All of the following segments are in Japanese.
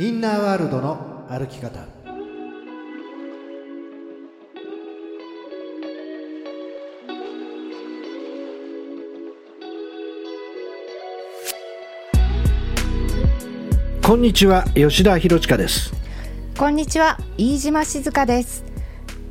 インナーワールドの歩き方。こんにちは吉田博親です。こんにちは飯島静香です。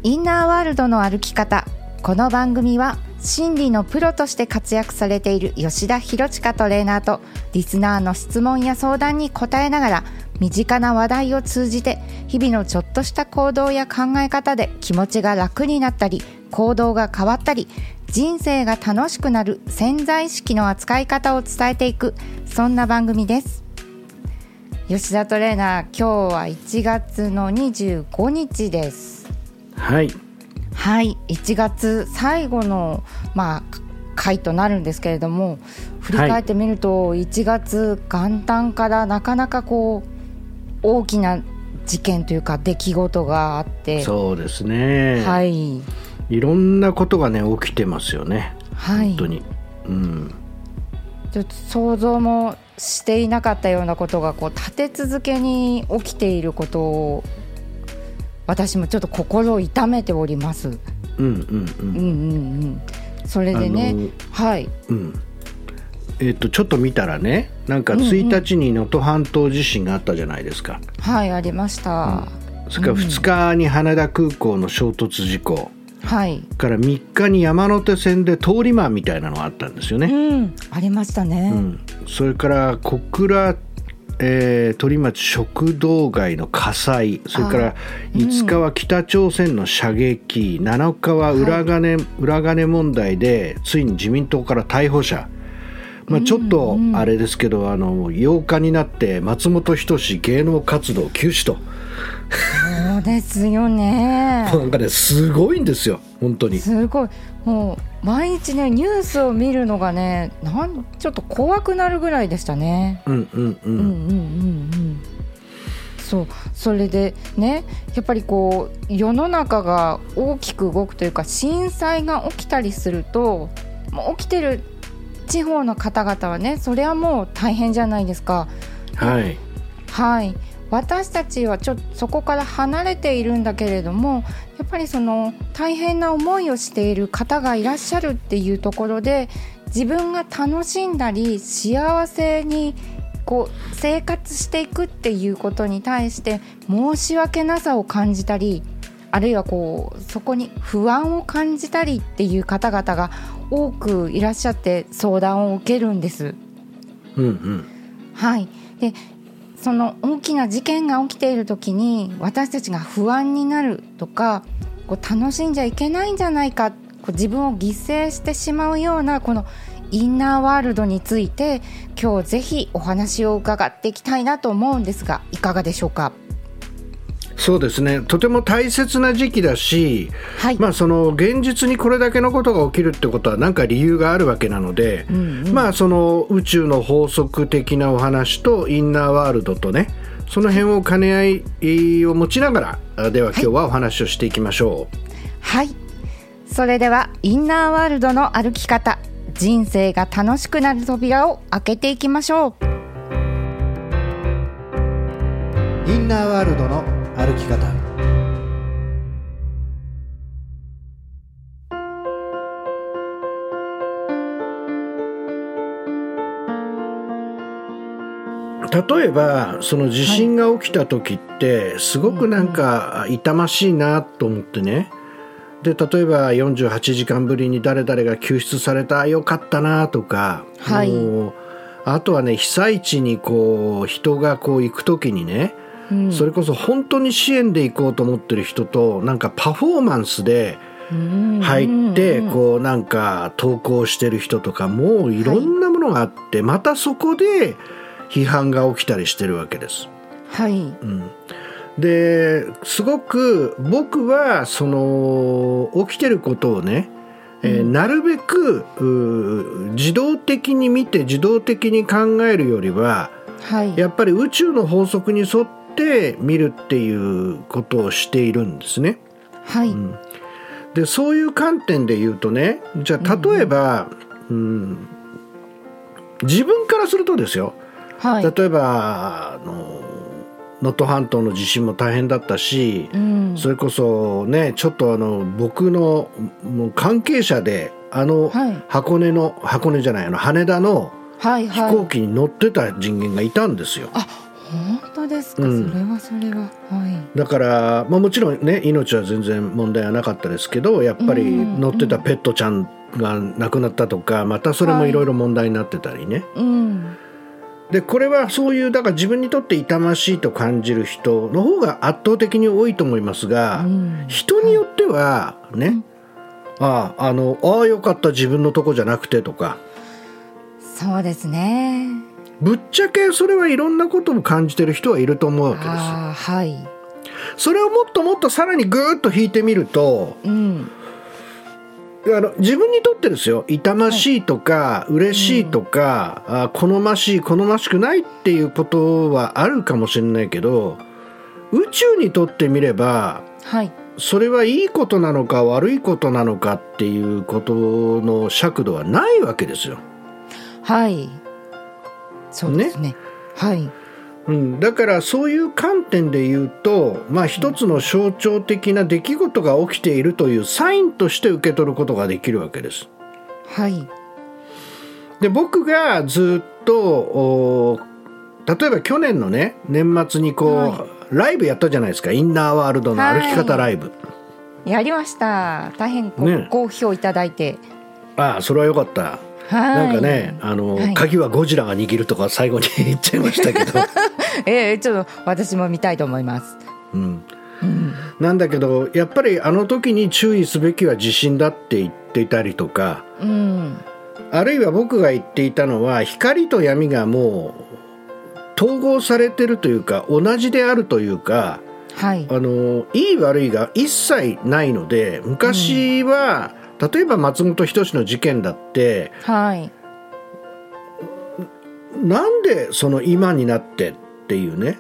インナーワールドの歩き方。この番組は心理のプロとして活躍されている吉田博親トレーナーとリスナーの質問や相談に答えながら身近な話題を通じて日々のちょっとした行動や考え方で気持ちが楽になったり行動が変わったり人生が楽しくなる潜在意識の扱い方を伝えていくそんな番組です。吉田トレーナー今日は1月の25日です。はい。はい。1月最後のまあ回となるんですけれども振り返ってみると1月元旦からなかなかこう大きな事件というか出来事があってそうですね。はい。いろんなことがね起きてますよね。はい。本当に。うん。ちょっと想像もしていなかったようなことがこう立て続けに起きていることを私もちょっと心を痛めております。うんうんうん。うんうんうん。それでね、はい。うんえっとちょっと見たらねなんか1日に能登半島地震があったじゃないですか、はい、ありました。それから2日に羽田空港の衝突事故、はい。から3日に山手線で通り魔みたいなのがあったんですようね、ん、ありましたね。うん。それから小倉、えー鳥町食堂街の火災。それから5日は北朝鮮の射撃、7日は裏金,、裏金問題でついに自民党から逮捕者、まあ、ちょっとあれですけど、あの8日になって松本人志芸能活動休止とそうですよね。なんかねすごいんですよ本当に。すごい。もう毎日ねニュースを見るのがね、なんちょっと怖くなるぐらいでしたね。うんうんううんうんうんうん。そうそれでねやっぱりこう世の中が大きく動くというか震災が起きたりするともう起きてる地方の方々はねそれはもう大変じゃないですか。はいはい私たちはちょっとそこから離れているんだけれどもやっぱりその大変な思いをしている方がいらっしゃるっていうところで自分が楽しんだり幸せにこう生活していくっていうことに対して申し訳なさを感じたりあるいはこうそこに不安を感じたりっていう方々が多くいらっしゃって相談を受けるんです。うんうん。はい、でその大きな事件が起きている時に私たちが不安になるとかこう楽しんじゃいけないんじゃないかこう自分を犠牲してしまうようなこのインナーワールドについて今日ぜひお話を伺っていきたいなと思うんですがいかがでしょうか？そうですね。とても大切な時期だし、はい、まあ、その現実にこれだけのことが起きるってことは何か理由があるわけなので、うんうん。まあ、その宇宙の法則的なお話とインナーワールドとねその辺を兼ね合いを持ちながらあでは今日はお話をしていきましょう。はい。それではインナーワールドの歩き方人生が楽しくなる扉を開けていきましょう。インナーワールドの歩き方。例えばその地震が起きた時ってすごくなんか痛ましいなと思ってね。で例えば48時間ぶりに誰々が救出されたよかったなとか、はい。もうあとはね被災地にこう人がこう行く時にね、うん。それこそ本当に支援で行こうと思ってる人となんかパフォーマンスで入ってこうなんか投稿してる人とかもういろんなものがあってまたそこで批判が起きたりしてるわけです。はい。ですごく僕はその起きてることをね、えーなるべく自動的に見て自動的に考えるよりははい。やっぱり宇宙の法則に沿って見るっていうことをしているんですね。はい、でそういう観点で言うとねじゃあ例えば、うん。自分からするとですよ。はい。例えばあの能登半島の地震も大変だったし、うん。それこそねちょっとあの僕のもう関係者であのはい。箱根の箱根じゃないあの羽田の飛はいはい。行機に乗ってた人間がいたんですよ。あ本当ですか、うん。それはそれは。はい。だから、まあ、もちろんね命は全然問題はなかったですけどやっぱりうん乗ってたペットちゃんが亡くなったとかまたそれもい。ろいろ問題になってたりね、うん。でこれはそういうだから自分にとって痛ましいと感じる人の方が圧倒的に多いと思いますが、うん。人によってはね、あああのああよかった自分のとこじゃなくてとか。そうですねぶっちゃけそれはいろんなことを感じてる人はいると思うわけですはい。それをもっともっとさらにぐーっと引いてみるとうん。あの自分にとってですよ。痛ましいとか、嬉しいとか、あ好ましい好ましくないっていうことはあるかもしれないけど宇宙にとってみればはい。それはいいことなのか悪いことなのかっていうことの尺度はないわけですよ。はいそうですね。はい。うん、だからそういう観点で言うと、まあ、一つの象徴的な出来事が起きているというサインとして受け取ることができるわけです。はい。で僕がずっとお例えば去年のね年末にこう、はライブやったじゃないですか。インナーワールドの歩き方ライブ、やりました。大変ごね。好評いただいて。ああそれはよかった、はいなんかねあの、はい。鍵はゴジラが握るとか最後に言っちゃいましたけど、ええちょっと私も見たいと思います。うん、うん。なんだけどやっぱりあの時に注意すべきは地震だって言っていたりとかうん。あるいは僕が言っていたのは光と闇がもう統合されてるというか同じであるというかはい。あのいい悪いが一切ないので昔は、例えば松本人志の事件だってはい。なんでその今になってっていうね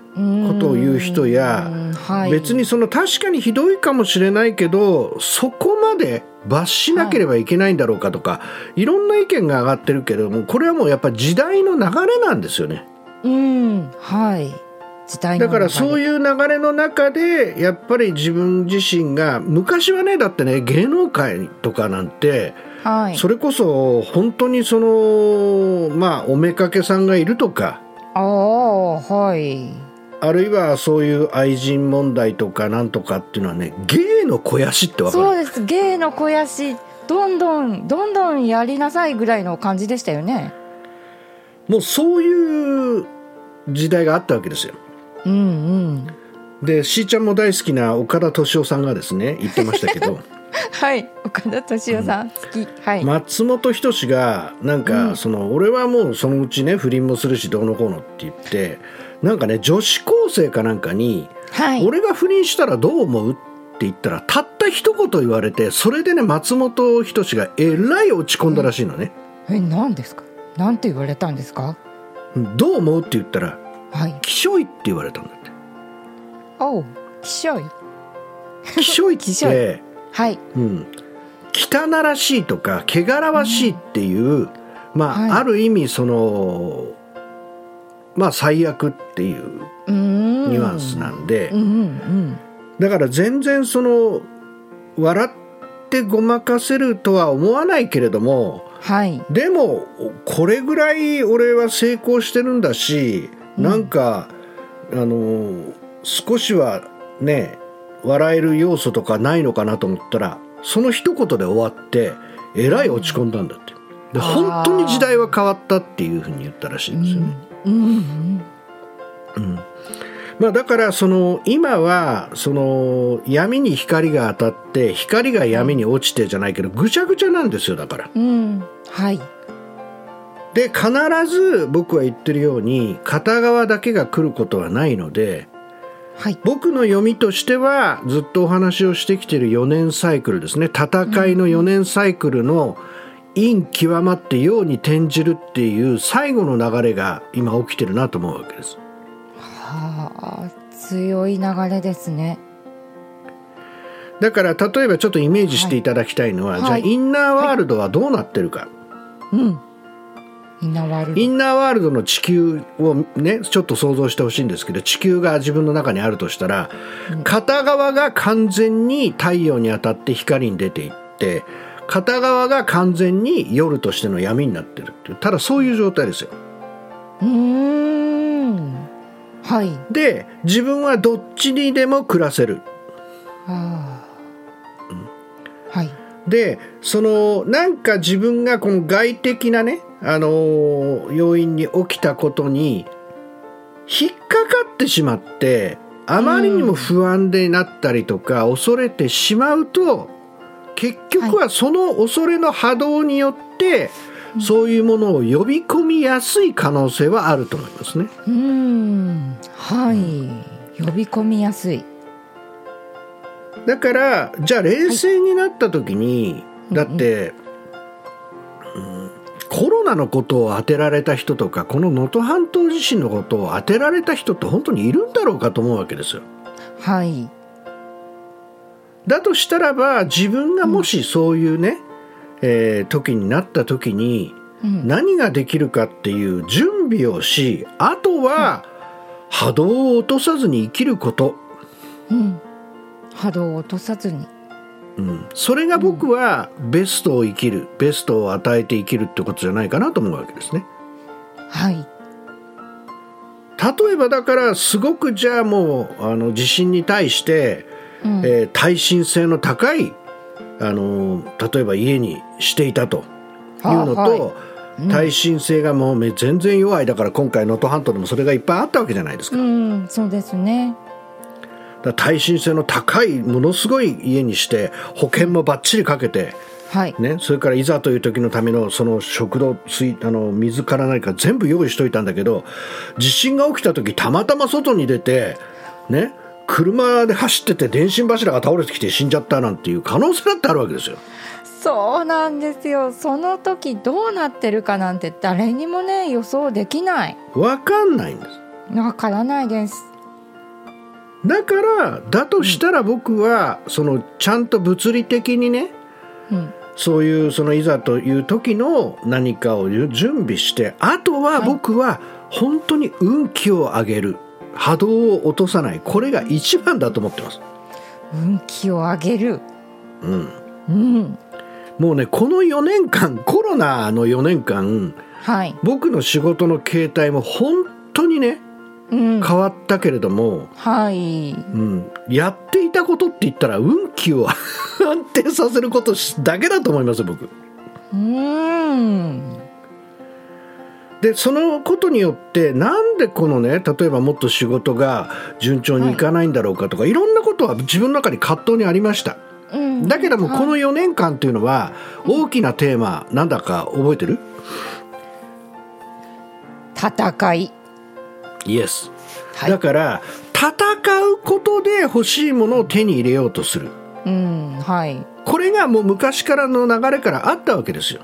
ことを言う人やうんはい、別にその確かにひどいかもしれないけどそこまで罰しなければいけないんだろうかとか、い、ろんな意見が上がってるけれどもこれはもうやっぱり時代の流れなんですよね。うん。はいだからそうういう流れの中でやっぱり自分自身が昔はねだってね芸能界とかなんてはい。それこそ本当にそのまあおめかけさんがいるとかああはい。あるいはそういう愛人問題とかなんとかっていうのはね芸の肥やしってわかる。そうです。芸の肥やし。どんどんどんどんやりなさいぐらいの感じでしたよね。もうそういう時代があったわけですよ。うんうん。でしーちゃんも大好きな岡田敏夫さんがですね言ってましたけど。はい岡田敏夫さん、好き。はい、松本人志がなんか、うん。その俺はもうそのうちね不倫もするしどうのこうのって言ってなんかね女子高生かなんかに、はい。俺が不倫したらどう思うって言ったらたった一言言われてそれでね松本人志がえらい落ち込んだらしいのね、え何ですか？なんて言われたんですか？うん。どう思うって言ったらはい「きしょい」って言われたんだって。おうきしょい「きしょい」って、はい。うん、汚らしいとか汚らわしいっていう、まあ、はい。ある意味そのまあ最悪っていうニュアンスなんで、うんうんだから全然その笑ってごまかせるとは思わないけれどもはい。でもこれぐらい俺は成功してるんだし、うんなんかあの少しはね笑える要素とかないのかなと思ったらその一言で終わってえらい落ち込んだんだって。で本当に時代は変わったっていうふうに言ったらしいんですよね。うん。うんうんまあ、だからその今はその闇に光が当たって光が闇に落ちてじゃないけどぐちゃぐちゃなんですよだから。うんうん。はいで必ず僕は言ってるように片側だけが来ることはないのではい。僕の読みとしてはずっとお話をしてきている4年サイクルですね。戦いの4年サイクルの陰極まって陽に転じるっていう最後の流れが今起きてるなと思うわけです。はあ強い流れですね。だから例えばちょっとイメージしていただきたいのは、はい。じゃあはい。インナーワールドはどうなってるか、うんインナーワールド。インナーワールドの地球をねちょっと想像してほしいんですけど地球が自分の中にあるとしたら、片側が完全に太陽に当たって光に出ていって片側が完全に夜としての闇になってるっていうただそういう状態ですよ。うーん。はい。で自分はどっちにでも暮らせる。あでそのなんか自分がこの外的なね、あのー要因に起きたことに引っかかってしまってあまりにも不安でなったりとか、恐れてしまうと結局はその恐れの波動によって、そういうものを呼び込みやすい可能性はあると思いますね。うーん。はい。呼び込みやすいだからじゃあ冷静になった時に、だって、うんコロナのことを当てられた人とかこの能登半島地震のことを当てられた人って本当にいるんだろうかと思うわけですよ。はい。だとしたらば自分がもしそういうね、えー時になった時にうん。何ができるかっていう準備をしあとは波動を落とさずに生きること、うん波動を落とさずに。うん、それが僕はベストを生きるベストを与えて生きるってことじゃないかなと思うわけですね。はい。例えばだからすごくじゃあもうあの地震に対して、うん。えー耐震性の高いあの例えば家にしていたというのと、はあはい。耐震性がもうめ全然弱い。だから今回能登半島でもそれがいっぱいあったわけじゃないですか,、うんそうですね耐震性の高いものすごい家にして保険もバッチリかけて、はいね、それからいざという時のためのその食堂水あの水から何か全部用意しといたんだけど地震が起きた時たまたま外に出てね車で走ってて電信柱が倒れてきて死んじゃったなんていう可能性だってあるわけですよ。そうなんですよその時どうなってるかなんて誰にもね予想できないわかんないんです。わからないですだからだとしたら僕はそのちゃんと物理的にねうん。そういうそのいざという時の何かを準備してあとは僕は本当に運気を上げる。波動を落とさない。これが一番だと思ってます。運気を上げる。うん、うん。もうねこの4年間コロナの4年間はい。僕の仕事の形態も本当にねうん変わったけれども、はい。うん、やっていたことって言ったら運気を 安定させることだけだと思いますよ僕。うーん。でそのことによってなんでこのね例えばもっと仕事が順調にいかないんだろうかとか、い、ろんなことは自分の中に葛藤にありました。うん。だけどもこの4年間っていうのは大きなテーマなんだか覚えてる？戦いイエス、はい。だから戦うことで欲しいものを手に入れようとする。うんはい。これがもう昔からの流れからあったわけですよ。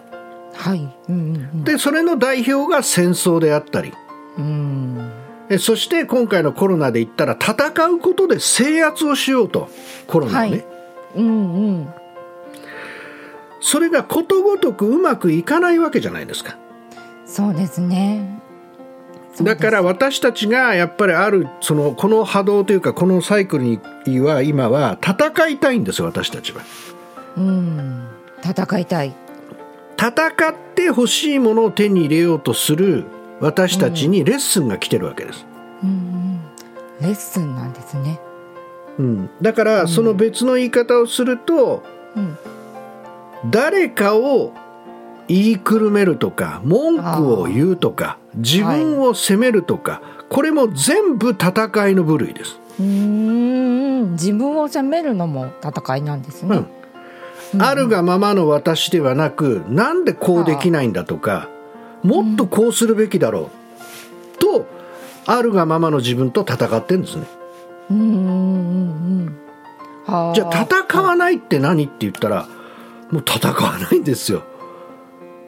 はい。うんでそれの代表が戦争であったり。うん。そして今回のコロナで言ったら戦うことで制圧をしようとコロナをね、はい。うんうん。それがことごとくうまくいかないわけじゃないですか。そうですねだから私たちがやっぱりあるそのこの波動というかこのサイクルには今は戦いたいんですよ私たちは。うん。戦いたい。戦って欲しいものを手に入れようとする私たちにレッスンが来てるわけです、うんうん。レッスンなんですね。うん、だからその別の言い方をすると、うん。誰かを言いくるめるとか文句を言うとか自分を責めるとか、これも全部戦いの部類です。うーん自分を責めるのも戦いなんですね、うん、あるがままの私ではなくなんでこうできないんだとかもっとこうするべきだろうとあるがままの自分と戦ってんですね。うんうんうんじゃあ戦わないって何って言ったらもう戦わないんですよ。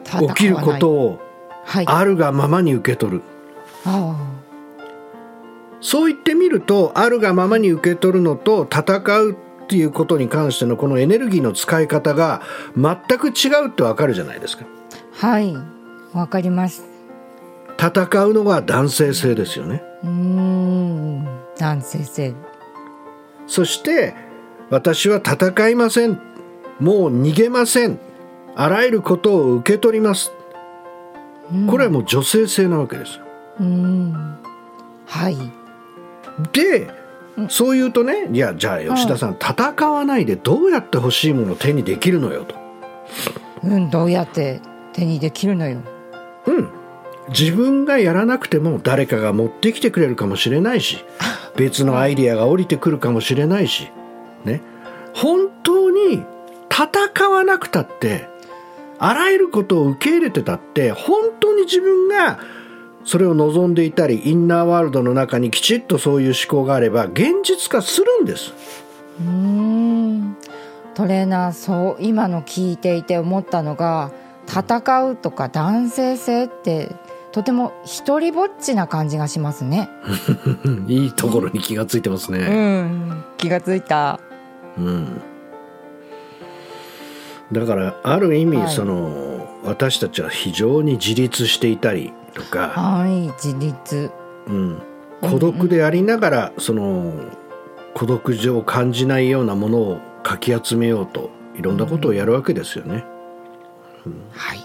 起きることをはい。あるがままに受け取る。あそう言ってみるとあるがままに受け取るのと戦うっていうことに関してのこのエネルギーの使い方が全く違うってわかるじゃないですか。あはい。わかります。戦うのが男性性ですよね。うん。男性性。そして私は戦いません。もう逃げませんあらゆることを受け取ります。これはもう女性性なわけですうん。はい。でそう言うとねいやじゃあ吉田さん、戦わないでどうやって欲しいものを手にできるのよと。うんどうやって手にできるのよ。うん。自分がやらなくても誰かが持ってきてくれるかもしれないし 別のアイディアが降りてくるかもしれないしね。本当に戦わなくたってあらゆることを受け入れてたって本当に自分がそれを望んでいたりインナーワールドの中にきちっとそういう思考があれば現実化するんです。うんトレーナーそう今の聞いていて思ったのが戦うとか男性性ってとても一りぼっちな感じがしますね。いいところに気がついてますね。うん、気がついた。うん、だからある意味、はいその私たちは非常に自立していたりとか、はい、自立。うん、孤独でありながら、その孤独情を感じないようなものをかき集めようといろんなことをやるわけですよね。はい。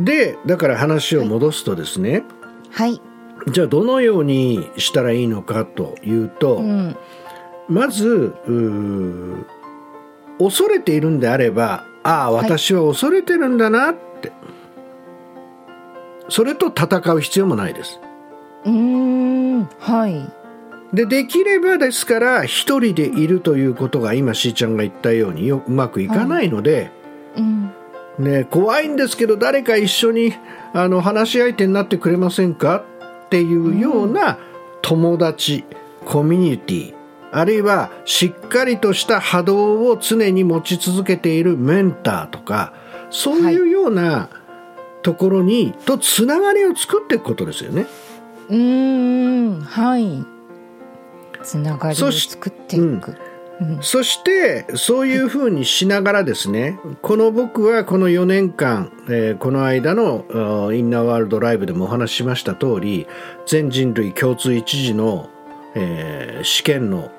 でだから話を戻すとですね、はい。じゃあどのようにしたらいいのかというと、うん。まずうー恐れているんであればああはい私は恐れてるんだなって、それと戦う必要もないですうーん。はい。でできればですから一人でいるということが今しーちゃんが言ったようにようまくいかないので、うん。ね、怖いんですけど誰か一緒にあの話し相手になってくれませんか？っていうような友達、コミュニティあるいはしっかりとした波動を常に持ち続けているメンターとかそういうようなところに、とつながりを作っていくことですよね。うーん。はい。つながりを作っていく。うん。そしてそういうふうにしながらですねこの僕はこの4年間、えーこの間のインナーワールドライブでもお話ししました通り全人類共通一時の、えー試験の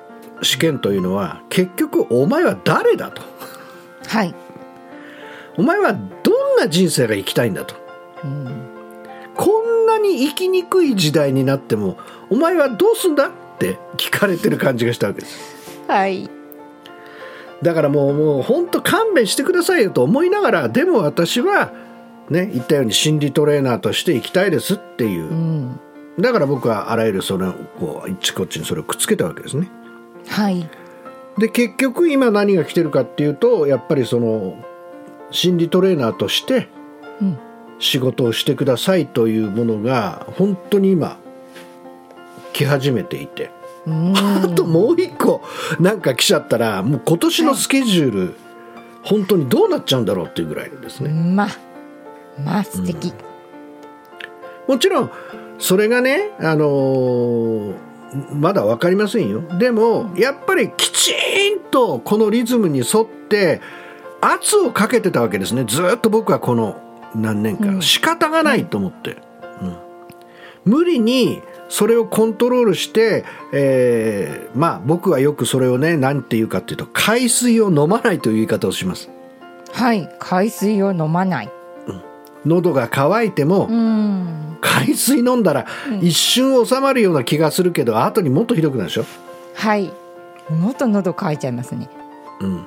試験というのは結局お前は誰だとはい。お前はどんな人生が生きたいんだとうん。こんなに生きにくい時代になってもお前はどうすんだって聞かれてる感じがしたわけです。はい。だからもうもう本当勘弁してくださいよと思いながらでも私はね言ったように心理トレーナーとして生きたいですっていううんだから僕はあらゆるそれをこうあっちこっちにそれをくっつけたわけですねはい。で結局今何が来てるかっていうとやっぱりその心理トレーナーとしてうん。仕事をしてくださいというものが本当に今来始めていて。あともう一個なんか来ちゃったらもう今年のスケジュール、本当にどうなっちゃうんだろうっていうぐらいですね。まあ。まあ素敵。もちろんそれがね、あのーまだ分かりませんよ。でもやっぱりきちんとこのリズムに沿って圧をかけてたわけですね。ずっと僕はこの何年間、うん。仕方がないと思って、うん。無理にそれをコントロールして、えーまあ僕はよくそれをね何て言うかっていうと海水を飲まないという言い方をします。はい。海水を飲まない。喉が渇いても、うん。海水飲んだら一瞬収まるような気がするけど、後にもっとひどくなるでしょ、はい。もっと喉乾いちゃいますね。うん、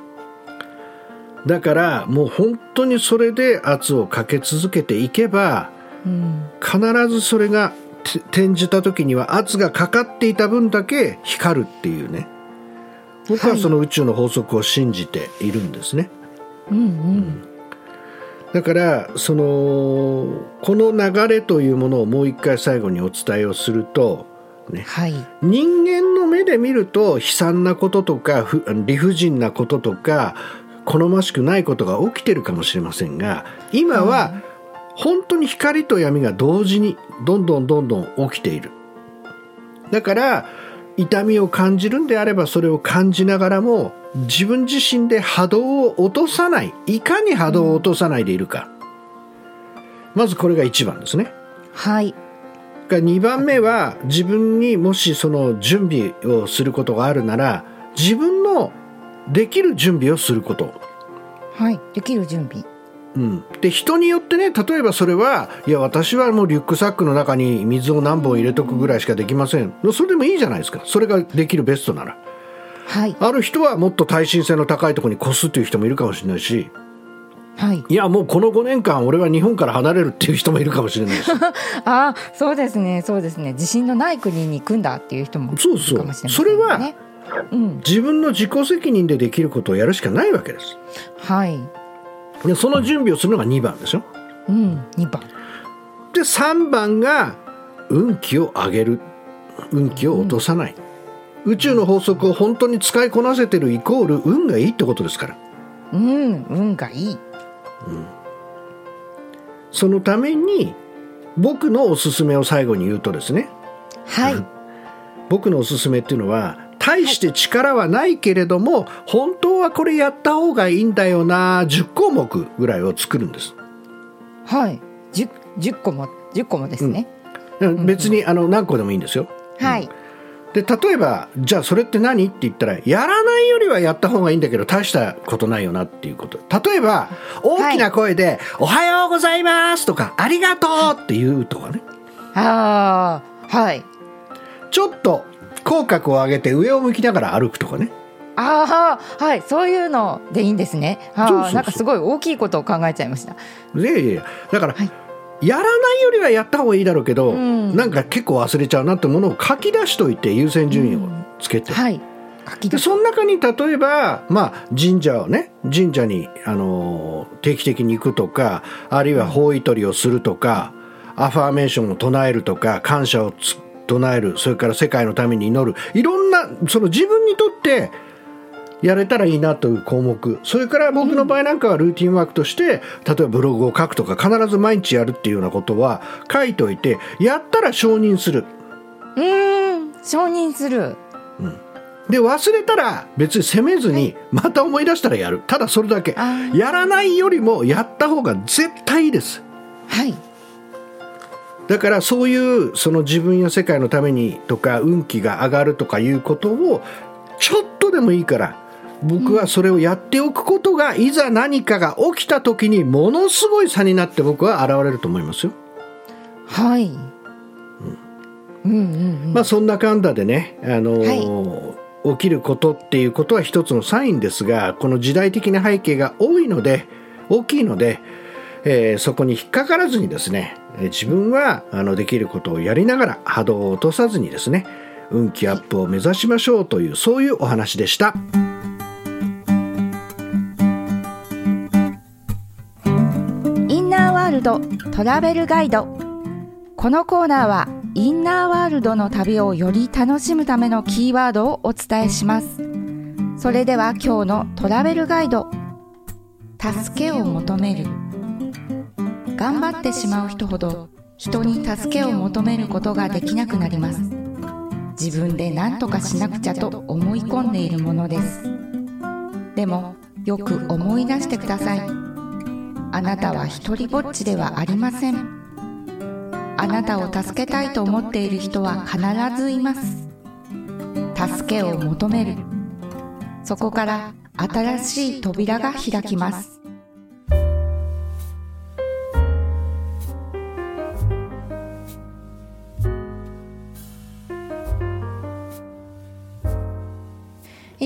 だからもう本当にそれで圧をかけ続けていけばうん。必ずそれがて転じた時には圧がかかっていた分だけ光るっていうね僕ははいその宇宙の法則を信じているんですね。うんうん。だからそのこの流れというものをもう一回最後にお伝えをすると、ね、はい。人間の目で見ると悲惨なこととかふ理不尽なこととか好ましくないことが起きてるかもしれませんが今は本当に光と闇が同時にどんどんどんどん起きているだから痛みを感じるんであればそれを感じながらも自分自身で波動を落とさないいかに波動を落とさないでいるかまずこれが1番ですね。はい2番目は自分にもしその準備をすることがあるなら自分のできる準備をすること。はいできる準備うん、で人によってね例えばそれはいや私はもうリュックサックの中に水を何本入れとくぐらいしかできません。それでもいいじゃないですか。それができるベストなら。はい。ある人はもっと耐震性の高いところに越すっていう人もいるかもしれないし。はい。いやもうこの5年間俺は日本から離れるっていう人もいるかもしれないし あそうですね。そうですね。自信のない国に行くんだっていう人もいそうそう。るかもしれませんね。それはうん。自分の自己責任でできることをやるしかないわけです。はいでその準備をするのが2番でしょ？うん2番。で3番が運気を上げる。運気を落とさない、宇宙の法則を本当に使いこなせてるイコール運がいいってことですから。うん運がいい。そのために僕のおすすめを最後に言うとですね。はい。僕のおすすめっていうのは大して力はないけれども本当はこれやった方がいいんだよな10項目ぐらいを作るんです。はい。10, 10個も10個もですね、別にあの何個でもいいんですよ。はい。で例えばじゃあそれって何って言ったらやらないよりはやった方がいいんだけど大したことないよなっていうこと。例えば大きな声で「おはようございます」とか「ありがとう」って言うとかね。ああはい。ちょっと口角を上げて上を向きながら歩くとかね。ああはいそういうのでいいんですね。ああなんかすごい大きいことを考えちゃいました。いやいやだから、はい。やらないよりはやった方がいいだろうけど、うん。なんか結構忘れちゃうなってものを書き出しといて優先順位をつけて、はい。書き出し。でその中に例えば、まあ、神社をね神社に、あのー定期的に行くとかあるいは法衣取りをするとかアファーメーションを唱えるとか感謝をつ唱えるそれから世界のために祈る。いろんなその自分にとってやれたらいいなという項目。それから僕の場合なんかはルーティンワークとして例えばブログを書くとか必ず毎日やるっていうようなことは書いておいてやったら承認する。うーん承認する。で忘れたら別に責めずにまた思い出したらやる。ただそれだけ。やらないよりもやった方が絶対いいです。はいだからそういうその自分や世界のためにとか運気が上がるとかいうことをちょっとでもいいから僕はそれをやっておくことがいざ何かが起きた時にものすごい差になって僕は現れると思いますよ。はい、うん、うんうん。まあそんなかんだでね、あのー起きることっていうことは一つのサインですがこの時代的な背景が多い。ので大きいので、えーそこに引っかからずにですねえー自分はあのできることをやりながら波動を落とさずにですね運気アップを目指しましょうというそういうお話でした。インナーワールドトラベルガイド。このコーナーはインナーワールドの旅をより楽しむためのキーワードをお伝えします。それでは今日のトラベルガイド。助けを求める。頑張ってしまう人ほど人に助けを求めることができなくなります。自分で何とかしなくちゃと思い込んでいるものです。でもよく思い出してください。あなたは一人ぼっちではありません。あなたを助けたいと思っている人は必ずいます。助けを求める。そこから新しい扉が開きます。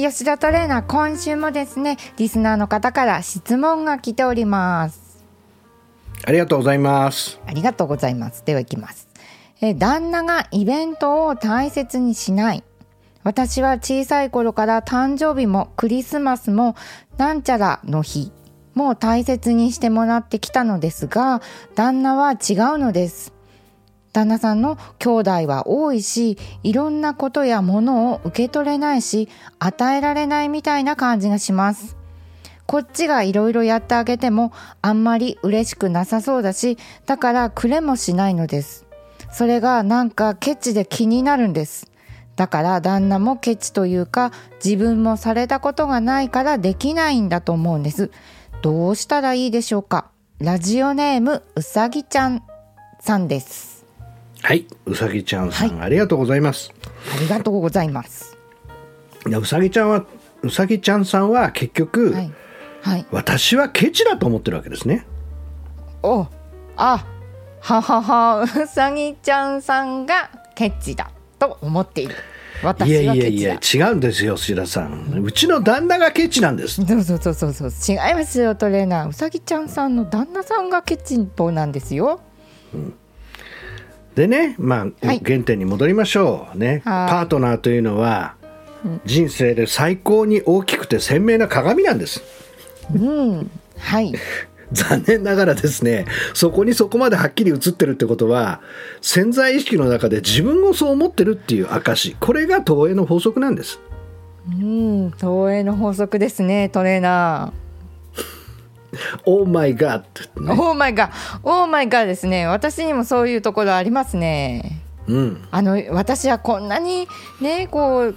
吉田トレーナー今週もですねリスナーの方から質問が来ておりますありがとうございます。ありがとうございます。では行きます。えー旦那がイベントを大切にしない。私は小さい頃から誕生日もクリスマスもなんちゃらの日も大切にしてもらってきたのですが、旦那は違うのです。旦那さんの兄弟は多いし、いろんなことやものを受け取れないし、与えられないみたいな感じがします。こっちがいろいろやってあげてもあんまり嬉しくなさそうだし、だからくれもしないのです。それがなんかケチで気になるんです。だから旦那もケチというか自分もされたことがないからできないんだと思うんです。どうしたらいいでしょうかラジオネームうさぎちゃんさんですはい。うさぎちゃんさん、はありがとうございます。ありがとうございます。いやうさぎちゃんはうさぎちゃんさんは結局、はい。はい。私はケチだと思ってるわけですね。おあはははうさぎちゃんさんがケチだと思っている。い私やはいケチやいだや違うんですよ志田さん。うちの旦那がケチなんです。そうそうそうそうそう。違いますよトレーナー。うさぎちゃんさんの旦那さんがケチンポなんですよでねまあ、はい。原点に戻りましょうね。はい。パートナーというのは人生で最高に大きくて鮮明な鏡なんです。うん。はい。残念ながらですねそこにそこまではっきり映ってるってことは潜在意識の中で自分をそう思ってるっていう証これが投影の法則なんです。うん投影の法則ですねトレーナオーマイガーってー、オーマイガーオーマイガーですね。私にもそういうところありますね。うん。あの私はこんなにねこう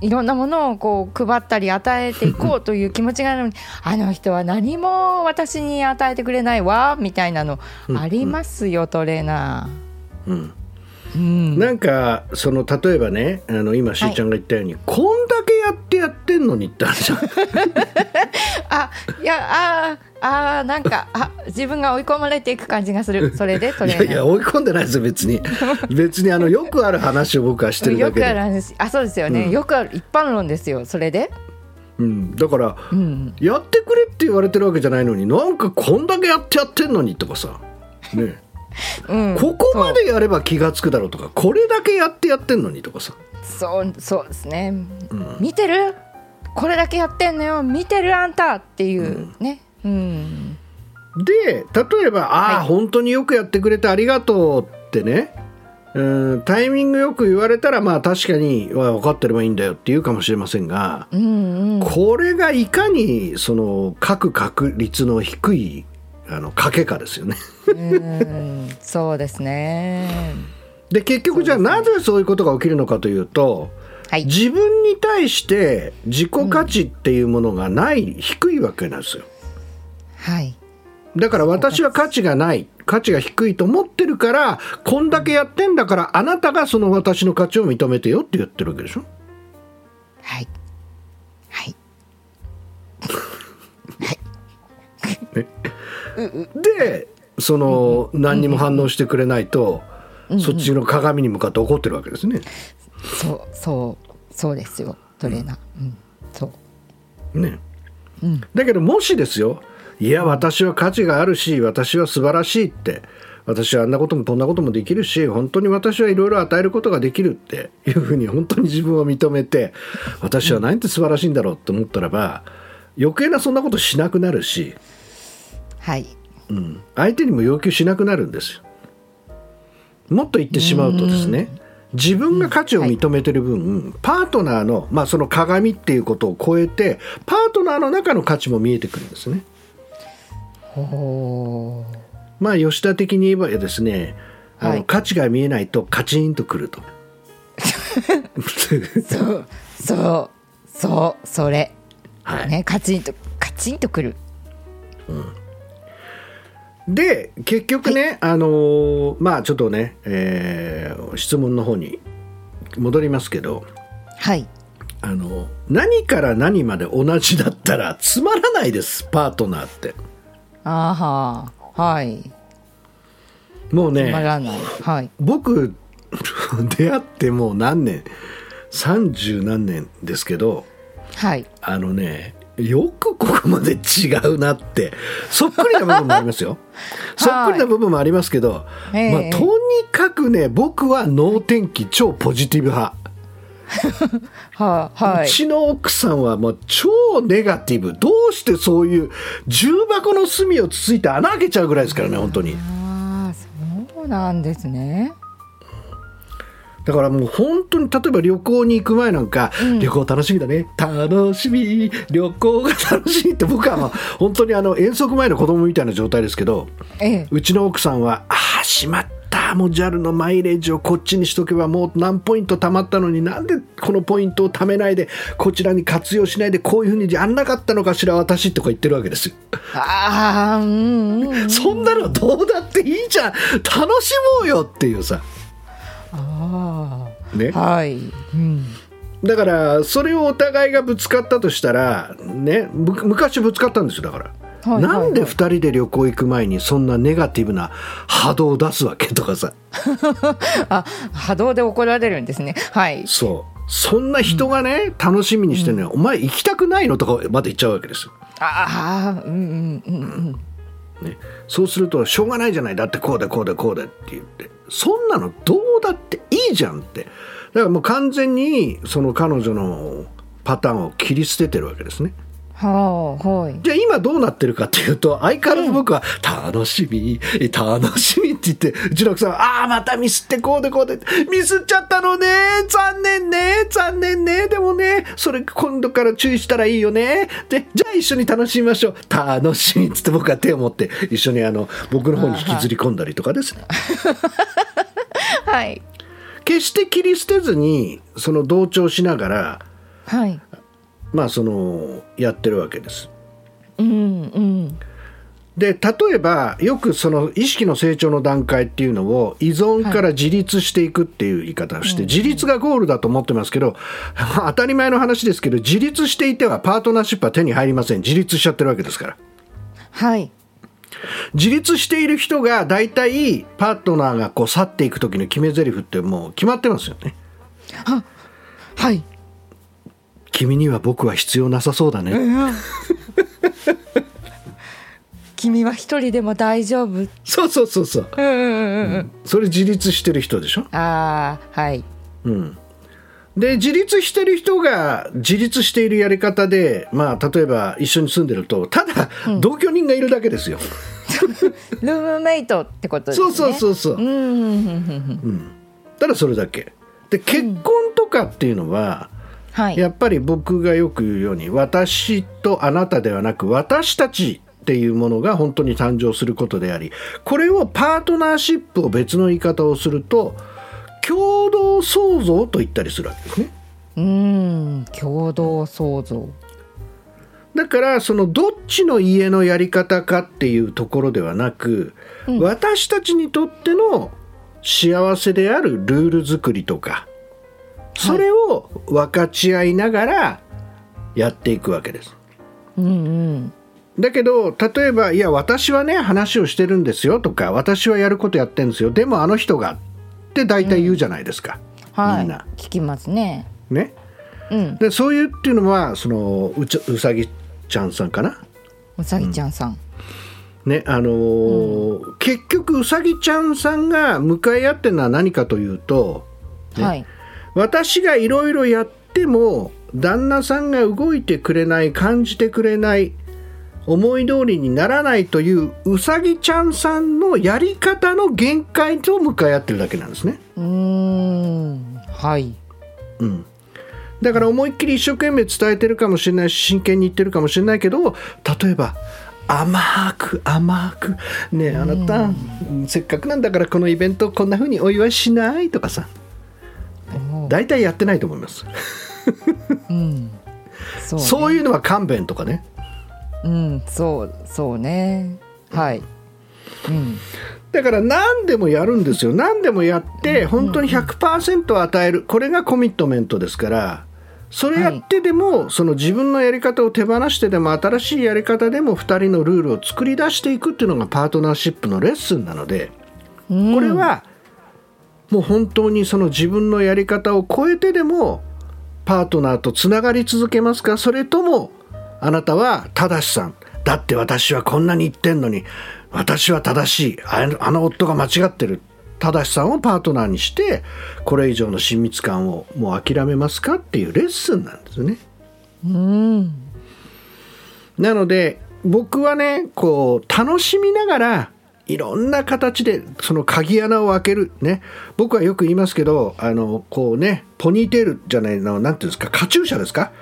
いろんなものをこう配ったり与えていこうという気持ちがあるのにあの人は何も私に与えてくれないわみたいなのありますよ、トレーナうん。ー。うん、なんかその例えばねあの今しーちゃんが言ったように、こんだけやってやってんのにってあるじゃん。あいやあーあーなんかあ自分が追い込まれていく感じがする。それで トいレーナー。やいや追い込んでないですよ別に。別にあのよくある話を僕はしてるだけよくあるで、話。あそうですよね、うん。よくある一般論ですよそれで、うん、だからうん、やってくれって言われてるわけじゃないのになんかこんだけやってやってんのにとかさ。ねうん、ここまでやれば気が付くだろうとかこれだけやってやってんのにとかさ。そうそうですね、ん。見てる？これだけやってんのよ。見てるあんたっていうね。うん。で例えば「ああ、はい。本当によくやってくれてありがとう」ってね。うんタイミングよく言われたらまあ確かにわ分かってればいいんだよって言うかもしれませんが、うんうん。これがいかにその各確率の低いあの賭けかですよね。うん。そうですね。で結局じゃあなぜそういうことが起きるのかというとはい。自分に対して自己価値っていうものがない、低いわけなんですよ。はい。だから私は価値がない価値が低いと思ってるからこんだけやってんだからあなたがその私の価値を認めてよって言ってるわけでしょ。はい。はい。でその何にも反応してくれないとそっちの鏡に向かって怒ってるわけですね。そうそうそうですよ。トレーナー、うん、そう。ね。うん。だけどもしですよいや私は価値があるし私は素晴らしいって私はあんなこともこんなこともできるし本当に私はいろいろ与えることができるっていうふうに本当に自分を認めて私は何て素晴らしいんだろうって思ったらば余計なそんなことしなくなるし、はいうん、相手にも要求しなくなるんですよ。もっと言ってしまうとですね自分が価値を認めてる分、パートナーの、まあ、その鏡っていうことを超えてパートナーの中の価値も見えてくるんですね。まあ吉田的に言えばですね、あのはい。価値が見えないとカチンとくると。そうそうそうそれ、はい。ねカチンとカチンとくるで結局ね、あのーまあちょっとね、えー質問の方に戻りますけどはい。あの何から何まで同じだったらつまらないですパートナーって。あははい。もうねはい。僕 出会ってもう何年30何年ですけどはい。あのねよくここまで違うなって。そっくりな部分もありますよ。そっくりな部分もありますけど、ええ。まあ、とにかくね僕は能天気超ポジティブ派、ははい。うちの奥さんはもう超ネガティブ。どうしてそういう重箱の隅をつついて穴開けちゃうぐらいですからね本当に。ああそうなんですねだからもう本当に例えば旅行に行く前なんか、旅行楽しみだね。楽しみ。旅行が楽しみって僕はまあ本当にあの遠足前の子供みたいな状態ですけどええ。うちの奥さんは「ああしまった。もう JAL のマイレージをこっちにしとけばもう何ポイント貯まったのになんでこのポイントを貯めないでこちらに活用しないでこういうふうにやんなかったのかしら私とか言ってるわけですよ。ああうんうんうん。そんなのどうだっていいじゃん。楽しもうよっていうさ。あね。あ、はい、うん、だからそれをお互いがぶつかったとしたらねむ昔ぶつかったんですよだから。はいなんで2はい人で旅行行く前にそんなネガティブな波動を出すわけとかさ。あ波動で怒られるんですね。はい。そう。そんな人がね、楽しみにしてるのよ、お前行きたくないのとかまで言っちゃうわけですよ、ああうんうんうんうんね、そうするとしょうがないじゃない。だってこうでこうでこうでって言って。そんなのどうだっていいじゃんって。だからもう完全にその彼女のパターンを切り捨ててるわけですね。はあ。はい。じゃあ今どうなってるかっていうと相変わらず僕は「楽しみ楽しみ」って言ってうちの奥さんは「ああまたミスってこうでこうでミスっちゃったのね残念ね残念ねでもねそれ今度から注意したらいいよねでじゃあ一緒に楽しみましょう。楽しみ」っつって僕は手を持って一緒にあの僕の方に引きずり込んだりとかですね。はい。決して切り捨てずにその同調しながらはいまあそのやってるわけです。うんうん。で例えばよくその意識の成長の段階っていうのを依存から自立していくっていう言い方をして、自立がゴールだと思ってますけど 当たり前の話ですけど自立していてはパートナーシップは手に入りません。自立しちゃってるわけですから。はい。自立している人が大体パートナーがこう去っていく時の決め台詞ってもう決まってますよね。はい君には僕は必要なさそうだね、君は一人でも大丈夫？そうそうそうそう。うんうんうんうん。それ自立してる人でしょ？ああはい。うん、で自立してる人が自立しているやり方で、まあ、例えば一緒に住んでるとただ同居人がいるだけですよ。ルームメイトってことですね。そうそうそうそう、うんうんうんうんただそれだけ。で結婚とかっていうのは、はい。やっぱり僕がよく言うように私とあなたではなく私たちっていうものが本当に誕生することでありこれをパートナーシップを別の言い方をすると共同創造と言ったりするわけですね。うん共同創造。だからそのどっちの家のやり方かっていうところではなく、私たちにとっての幸せであるルール作りとかそれを分かち合いながらやっていくわけです。うんうん。だけど例えば「いや私はね話をしてるんですよ」とか「私はやることやってるんですよでもあの人が」って大体言うじゃないですか、はい。みんな。聞きますね。ね。うん。でそういうっていうのはそのうちうさぎちゃんさんかな？うさぎちゃんさん、ねあのー結局うさぎちゃんさんが向かい合ってるのは何かというと、ねはい私がいろいろやっても旦那さんが動いてくれない感じてくれない思い通りにならないといううさぎちゃんさんのやり方の限界と向かい合ってるだけなんですね。うーん。はい。うん。だから思いっきり一生懸命伝えてるかもしれないし真剣に言ってるかもしれないけど例えば甘く甘くねえあなた、せっかくなんだからこのイベントこんな風にお祝いしないとかさ大体やってないと思います。うん。そうね。そういうのは勘弁とかね。うん。そうそうね。はい。うん。だから何でもやるんですよ。何でもやって本当に100%与える。これがコミットメントですから。それやってでも、その自分のやり方を手放してでも新しいやり方でも2人のルールを作り出していくっていうのがパートナーシップのレッスンなので。うん。これはもう本当にその自分のやり方を超えてでもパートナーとつながり続けますか？それともあなたは正しさん。だって私はこんなに言ってんのに。私は正しい。あのあの夫が間違ってる。正しさんをパートナーにしてこれ以上の親密感をもう諦めますかっていうレッスンなんですよね。うん。なので僕はねこう楽しみながらいろんな形でその鍵穴を開けるね。僕はよく言いますけどあのこうねポニーテールじゃないのなんていうんですかカチューシャですか？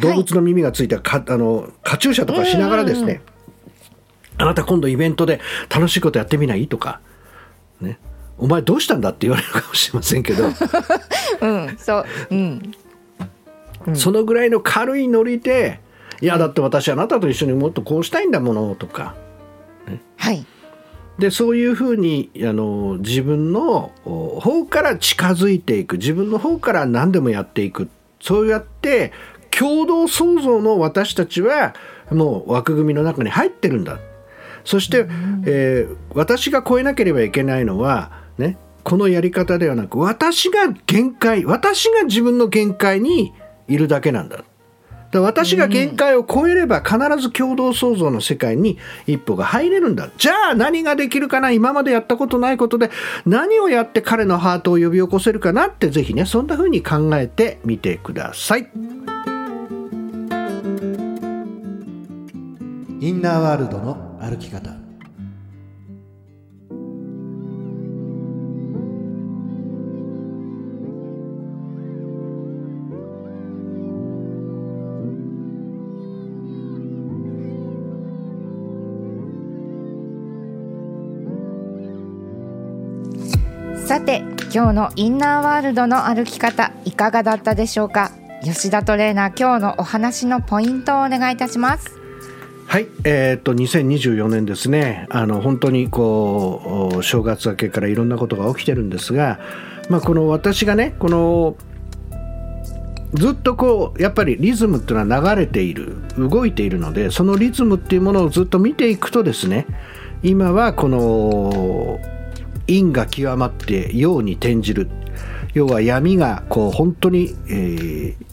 動物の耳がついたか、あのカチューシャとかしながらですね、あなた今度イベントで楽しいことやってみない？とか、ね、お前どうしたんだって言われるかもしれませんけど、うんそううん。そのぐらいの軽いノリで「いやだって私あなたと一緒にもっとこうしたいんだもの」とか。はいでそういうふうにあの自分のお方から近づいていく。自分の方から何でもやっていく。そうやって共同創造の私たちはもう枠組みの中に入ってるんだ。そして、えー私が超えなければいけないのはねこのやり方ではなく私が限界私が自分の限界にいるだけなんだ私が限界を超えれば必ず共同創造の世界に一歩が入れるんだ。じゃあ何ができるかな？今までやったことないことで何をやって彼のハートを呼び起こせるかなってぜひねそんな風に考えてみてください。インナーワールドの歩き方。さて今日のインナーワールドの歩き方いかがだったでしょうか？吉田トレーナー今日のお話のポイントをお願いいたします。はい、えーっと2024年ですね。あの本当にこうお正月明けからいろんなことが起きてるんですが、まあ、この私がねこのずっとこうやっぱりリズムっていうのは流れている動いているのでそのリズムっていうものをずっと見ていくとですね今はこの陰が極まって陽に転じる要は闇がこう本当に、えー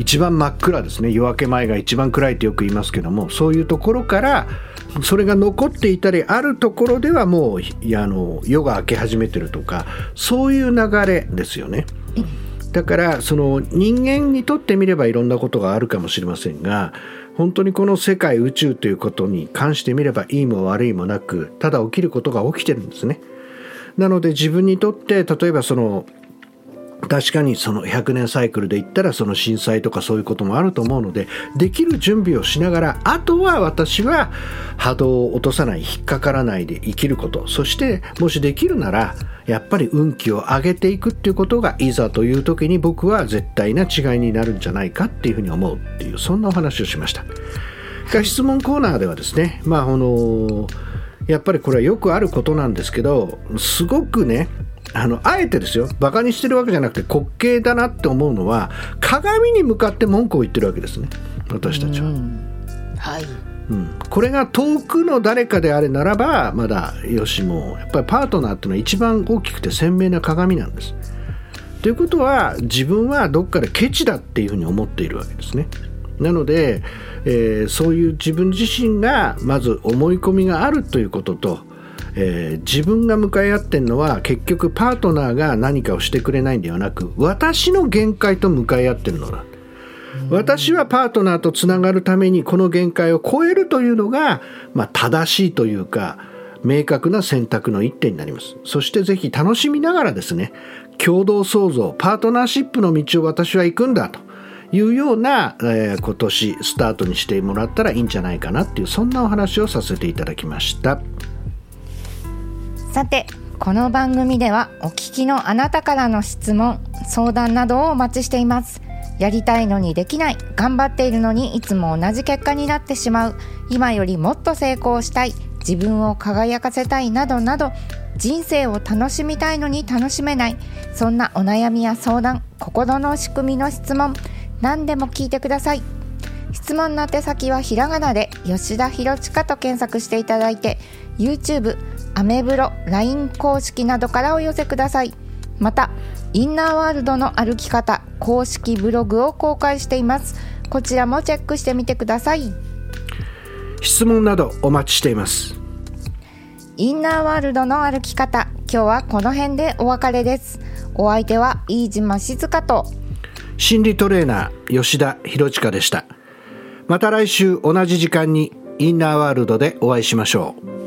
一番真っ暗ですね夜明け前が一番暗いとよく言いますけどもそういうところからそれが残っていたりあるところではもうあの夜が明け始めてるとかそういう流れですよね。だからその人間にとってみればいろんなことがあるかもしれませんが本当にこの世界宇宙ということに関してみればいいも悪いもなくただ起きることが起きてるんですね。なので自分にとって例えばその確かにその100年サイクルで言ったらその震災とかそういうこともあると思うのでできる準備をしながらあとは私は波動を落とさない引っかからないで生きることそしてもしできるならやっぱり運気を上げていくっていうことがいざという時に僕は絶対な違いになるんじゃないかっていうふうに思うっていうそんなお話をしました。質問コーナーではですねまああのやっぱりこれはよくあることなんですけどすごくねあのあえてですよバカにしてるわけじゃなくて滑稽だなって思うのは鏡に向かって文句を言ってるわけですね。私たちは、はい。うん、これが遠くの誰かであれならばまだよしもやっぱりパートナーっていうのは一番大きくて鮮明な鏡なんです。ということは自分はどっかでケチだっていうふうに思っているわけですねなので、えーそういう自分自身がまず思い込みがあるということと、えー自分が向かい合ってるのは結局パートナーが何かをしてくれないんではなく私の限界と向かい合ってるのだ。私はパートナーとつながるためにこの限界を超えるというのが、まあ、正しいというか明確な選択の一点になります。そしてぜひ楽しみながらですね共同創造パートナーシップの道を私は行くんだと。いうような、えー今年スタートにしてもらったらいいんじゃないかなっていうそんなお話をさせていただきました。さてこの番組ではお聞きのあなたからの質問相談などをお待ちしています。やりたいのにできない頑張っているのにいつも同じ結果になってしまう今よりもっと成功したい自分を輝かせたいなどなど人生を楽しみたいのに楽しめないそんなお悩みや相談心の仕組みの質問何でも聞いてください。質問の宛先はひらがなで吉田ひろちかと検索していただいて YouTube、アメブロ、LINE 公式などからお寄せください。またインナーワールドの歩き方公式ブログを公開しています。こちらもチェックしてみてください。質問などお待ちしています。インナーワールドの歩き方今日はこの辺でお別れです。お相手は飯島静香と心理トレーナー吉田博親でした。また来週同じ時間にインナーワールドでお会いしましょう。